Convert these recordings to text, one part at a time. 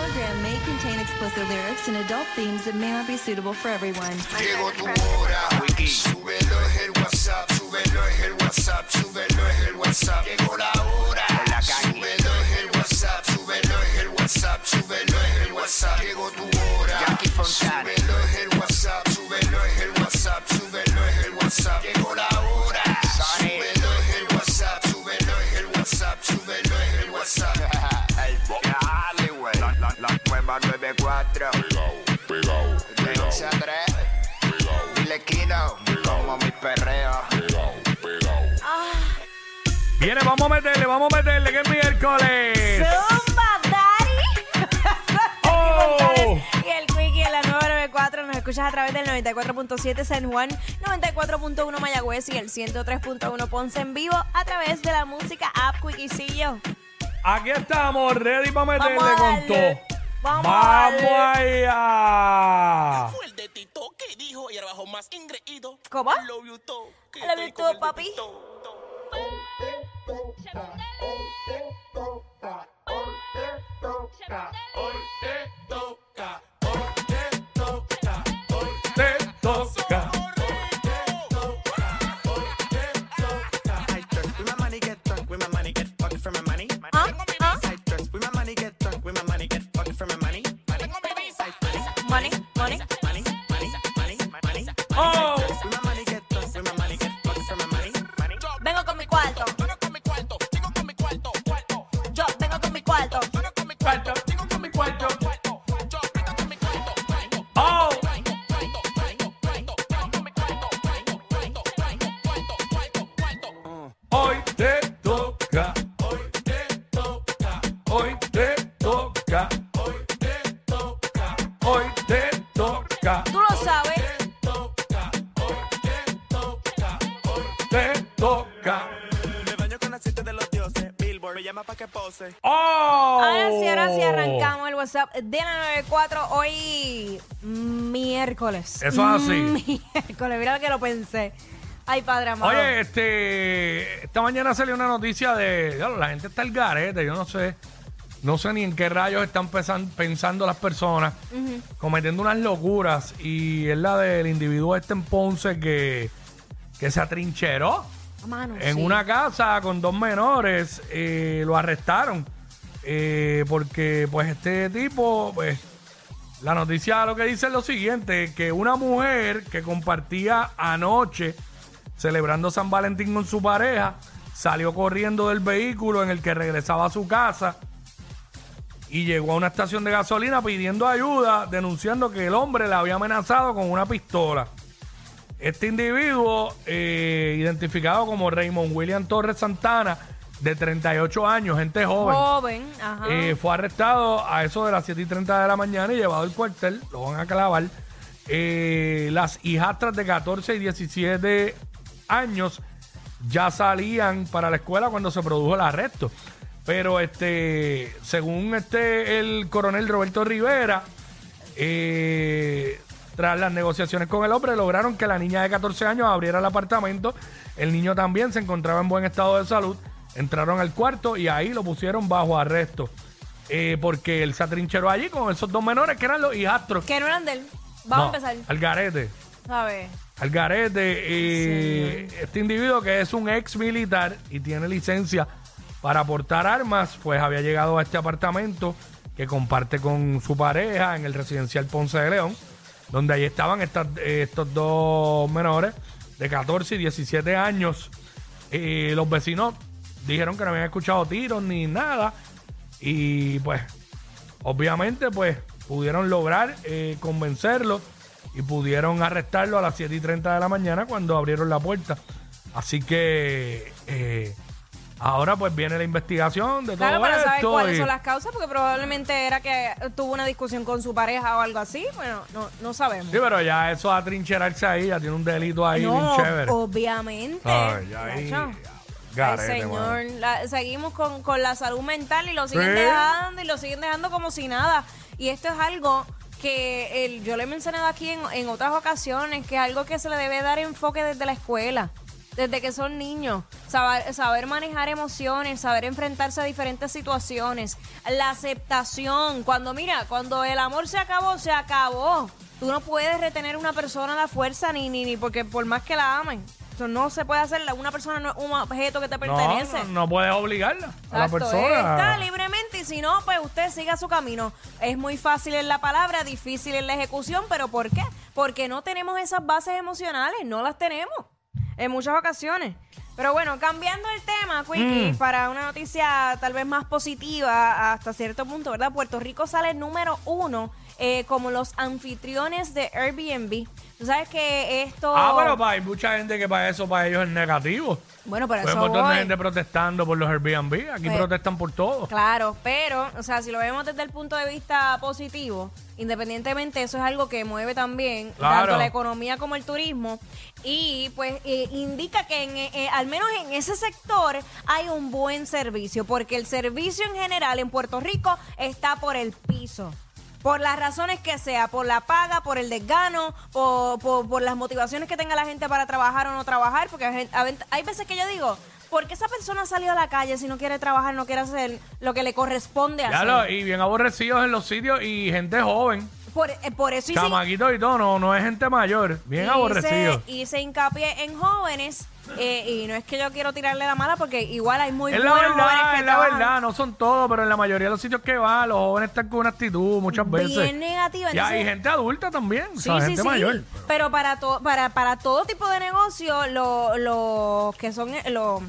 program may contain explicit lyrics and adult themes that may not be suitable for everyone. Llegó tu hora. Súbelo es el WhatsApp, súbelo es el WhatsApp, súbelo es el WhatsApp. Llegó la hora. Súbelo es el WhatsApp, súbelo es el WhatsApp, súbelo es el WhatsApp. Llegó tu hora. Súbelo es el Viene, vamos a meterle, vamos a meterle, que es miércoles. ¡Zumba, Daddy! ¡Oh! Y el Quickie en la 994 nos escuchas a través del 94.7 San Juan, 94.1 Mayagüez y el 103.1 Ponce en vivo a través de la música App Quickiecillo. Aquí estamos, ready para meterle Vamos con darle. todo. Vamos Vamos allá. Fue el de Tito que dijo y ahora bajo más ingreído. ¿Cómo? I love you todo. que I love you estoy todo, el papi. Tito. Te Hoy te toca. Hoy te toca. Hoy te toca. Tú lo sabes. Te toca. Me baño con aceite de los dioses. Billboard me llama pa' que pose. Oh. Ahora sí, ahora sí arrancamos el WhatsApp de la 94 hoy miércoles. Eso es así. Miércoles, mira lo que lo pensé. Ay, padre amado. Oye, este, esta mañana salió una noticia de, claro, la gente está al garete, yo no sé, no sé ni en qué rayos están pesan- pensando las personas, cometiendo unas locuras, y es la del individuo este en Ponce que, que se atrincheró Mano, en sí. una casa con dos menores, eh, lo arrestaron, eh, porque pues este tipo, pues, la noticia lo que dice es lo siguiente, que una mujer que compartía anoche celebrando San Valentín con su pareja, salió corriendo del vehículo en el que regresaba a su casa y llegó a una estación de gasolina pidiendo ayuda, denunciando que el hombre la había amenazado con una pistola. Este individuo, eh, identificado como Raymond William Torres Santana, de 38 años, gente joven, Joven, ajá. eh, fue arrestado a eso de las 7 y 30 de la mañana y llevado al cuartel, lo van a clavar. Eh, las hijastras de 14 y 17 años ya salían para la escuela cuando se produjo el arresto. Pero este, según este el coronel Roberto Rivera, eh, tras las negociaciones con el hombre, lograron que la niña de 14 años abriera el apartamento. El niño también se encontraba en buen estado de salud. Entraron al cuarto y ahí lo pusieron bajo arresto. Eh, porque él se atrincheró allí con esos dos menores que eran los hijastros. Que no eran de él. Vamos No, a empezar. Al garete. ¿Sabes? Al garete. eh, este individuo que es un ex militar y tiene licencia para portar armas, pues había llegado a este apartamento que comparte con su pareja en el residencial Ponce de León, donde ahí estaban eh, estos dos menores de 14 y 17 años. Eh, los vecinos dijeron que no habían escuchado tiros ni nada y pues obviamente pues pudieron lograr eh, convencerlo y pudieron arrestarlo a las 7 y 30 de la mañana cuando abrieron la puerta. Así que ahora pues viene la investigación de Claro, todo para saber esto. cuáles y- son las causas, porque probablemente era que tuvo una discusión con su pareja o algo así. Bueno, no, no sabemos. Sí, pero ya eso a trincherarse ahí, ya tiene un delito ahí no, bien chévere. obviamente. Ay, ya ahí, Nacho. garete, Ay, mano. señor, la- seguimos con, con la salud mental y lo siguen Sí. dejando y lo siguen dejando como si nada. Y esto es algo que el, yo le he mencionado aquí en, en otras ocasiones, que es algo que se le debe dar enfoque desde la escuela. Desde que son niños. Saber, saber manejar emociones, saber enfrentarse a diferentes situaciones. La aceptación. Cuando, mira, cuando el amor se acabó, se acabó. Tú no puedes retener una persona a la fuerza ni, ni, ni porque por más que la amen. Eso no se puede hacer. Una persona no es un objeto que te pertenece. no, no puedes obligarla a la persona. Está libremente y si no, pues usted siga su camino. Es muy fácil en la palabra, difícil en la ejecución, pero ¿por qué? Porque no tenemos esas bases emocionales, no las tenemos en muchas ocasiones. Pero bueno, cambiando el tema, Quickie, Mm. para una noticia tal vez más positiva hasta cierto punto, ¿verdad? Puerto Rico sale número uno eh, como los anfitriones de Airbnb. Tú sabes que esto... Ah, pero pa, hay mucha gente que para eso, para ellos es negativo. Bueno, pero Pues eso montón voy. gente protestando por los Airbnb. Aquí Pues- protestan por todo. Claro, pero, o sea, si lo vemos desde el punto de vista positivo, independientemente, eso es algo que mueve también Claro. tanto la economía como el turismo y pues eh, indica que en, eh, eh, al menos en ese sector hay un buen servicio, porque el servicio en general en Puerto Rico está por el piso. Por las razones que sea, por la paga, por el desgano, por, por- por las motivaciones que tenga la gente para trabajar o no trabajar, porque hay, veces que yo digo, ¿por qué esa persona salió a la calle si no quiere trabajar, no quiere hacer lo que le corresponde hacer? lo- y bien aborrecidos en los sitios y gente joven. Por, eh, por eso hice, y todo, no, no es gente mayor. Bien hice, aborrecidos. hice hincapié en jóvenes eh, y no es que yo quiero tirarle la mala porque igual hay muy Es la buenos jóvenes verdad, que es la trabajan verdad, no son todos, pero en la mayoría de los sitios que van, los jóvenes están con una actitud muchas veces. bien negativa. Y hay gente adulta también, o sea, sí, gente mayor. Pero para, to- para, para todo tipo de negocio, lo- los que son eh, los,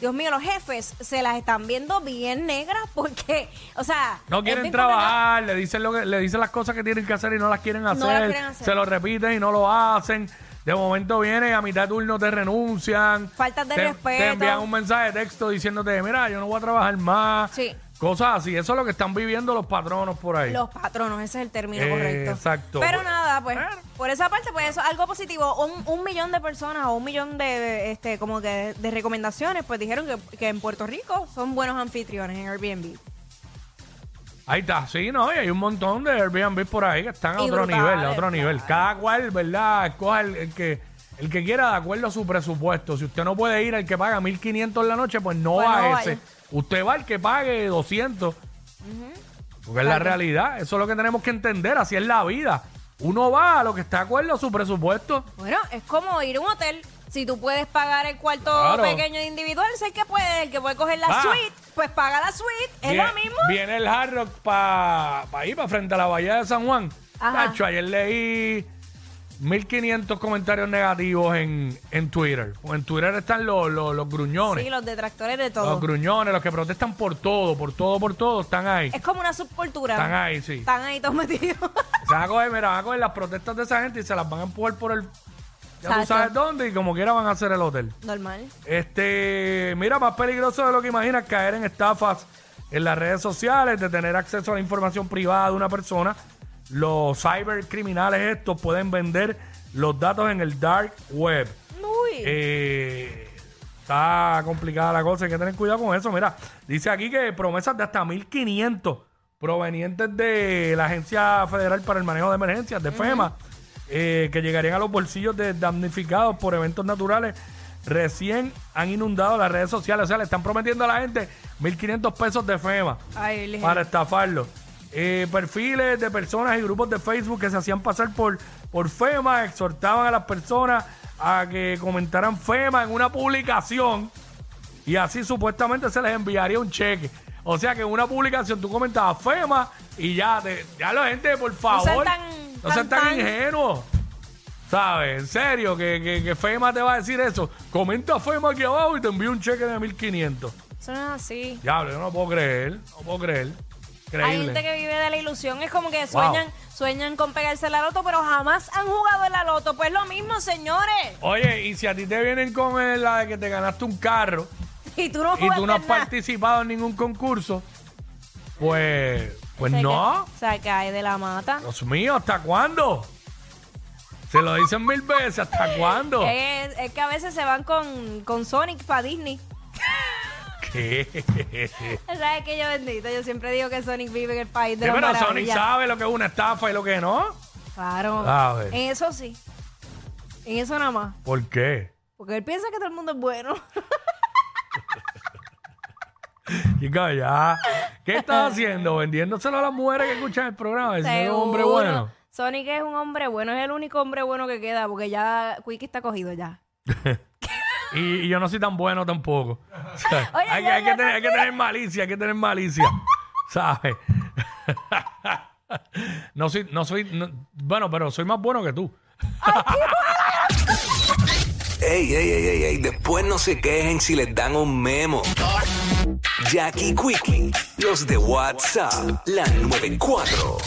Dios mío, los jefes se las están viendo bien negras porque, o sea, No quieren trabajar, le dicen lo que, le dicen las cosas que tienen que hacer y no las quieren hacer. las quieren hacer. Se lo repiten y no lo hacen. De momento viene a mitad de turno te renuncian. Faltas de te, respeto. Te envían un mensaje de texto diciéndote, mira, yo no voy a trabajar más. Sí. Cosas así. Eso es lo que están viviendo los patronos por ahí. Los patronos, ese es el término Eh, correcto. exacto. Pero nada, pues, por esa parte, pues eso es algo positivo. Un, un millón de personas o un millón de, de, este, como que de recomendaciones, pues dijeron que, que en Puerto Rico son buenos anfitriones en Airbnb. Ahí está, sí, ¿no? Y hay un montón de Airbnb por ahí que están a Y otro brutales, nivel, a otro claro. nivel. Cada cual, ¿verdad? Escoja el, el que el que quiera de acuerdo a su presupuesto. Si usted no puede ir al que paga 1500 en la noche, pues no Pues va no a vaya. Usted va al que pague 200. Porque es la realidad. Eso es lo que tenemos que entender. Así es la vida. Uno va a lo que está de acuerdo a su presupuesto. Bueno, es como ir a un hotel. Si tú puedes pagar el cuarto Claro. pequeño individual, sé el que puede, el que puede coger la Va. suite, pues paga la suite, es Viene- lo mismo. Viene el Hard Rock para ir, para frente a la bahía de San Juan. Ajá. Tacho, ayer leí 1500 comentarios negativos en, en Twitter. En Twitter están los, los, los gruñones. Sí, los detractores de los todo. gruñones, los que protestan por todo, por todo, por todo, están ahí. Es como una subcultura. Están ahí, sí. Están ahí todos metidos. Se van a coger, mira, van a coger las protestas de esa gente y se las van a empujar por el... Ya tú sabes dónde y como quiera van a hacer el hotel. Normal. Este, mira, más peligroso de lo que imaginas caer en estafas en las redes sociales, de tener acceso a la información privada de una persona. Los cybercriminales estos pueden vender los datos en el dark web. Uy. Eh, está complicada la cosa, hay que tener cuidado con eso. Mira, dice aquí que promesas de hasta 1500 provenientes de la Agencia Federal para el Manejo de Emergencias, de FEMA, eh, que llegarían a los bolsillos de damnificados por eventos naturales, recién han inundado las redes sociales. O sea, le están prometiendo a la gente 1500 pesos de FEMA Ay, para estafarlo. Eh, perfiles de personas y grupos de Facebook que se hacían pasar por, por FEMA exhortaban a las personas a que comentaran FEMA en una publicación y así supuestamente se les enviaría un cheque. O sea que en una publicación tú comentabas FEMA y ya, te, ya la gente, por favor, sean tan- no sean tan- tan tan- ingenuos. ¿Sabes? En serio, que, que, que FEMA te va a decir eso. Comenta FEMA aquí abajo y te envío un cheque de 1500. Eso no es así. Diablo, yo no puedo creer. No puedo creer. Hay Increíble. gente que vive de la ilusión. Es como que sueñan, sueñan con pegarse la loto, pero jamás han jugado en la loto. Pues lo mismo, señores. Oye, y si a ti te vienen con el- la de que te ganaste un carro Y tú no y tú no has nada. participado en ningún concurso, pues, pues Se no. que- Se cae de la mata. Dios mío, ¿hasta cuándo? Se lo dicen mil veces, ¿hasta cuándo? Es, es que a veces se van con, con Sonic para Disney. ¿Qué? ¿Sabes que yo bendito? Yo siempre digo que Sonic vive en el país de Sí, las pero Sonic maravillas. sabe lo que es una estafa y lo que no. Claro. A ver. En eso sí. En eso nada más. ¿Por qué? Porque él piensa que todo el mundo es bueno. Chica, ya. ¿Qué estás haciendo? Vendiéndoselo a las mujeres que escuchan el programa. Diciendo que es un hombre Seguro. bueno. Sonic es un hombre bueno, es el único hombre bueno que queda, porque ya Quickie está cogido ya. Y, y yo no soy tan bueno tampoco. O sea, Oye, hay, que, yo- hay que yo tener, hay que tener malicia, hay que tener malicia. ¿Sabes? no soy, no soy, no- bueno, pero soy más bueno que tú. Ey, ey, ey, ey, ey, después no se quejen si les dan un memo. Jackie Quickie, los de WhatsApp, la 94.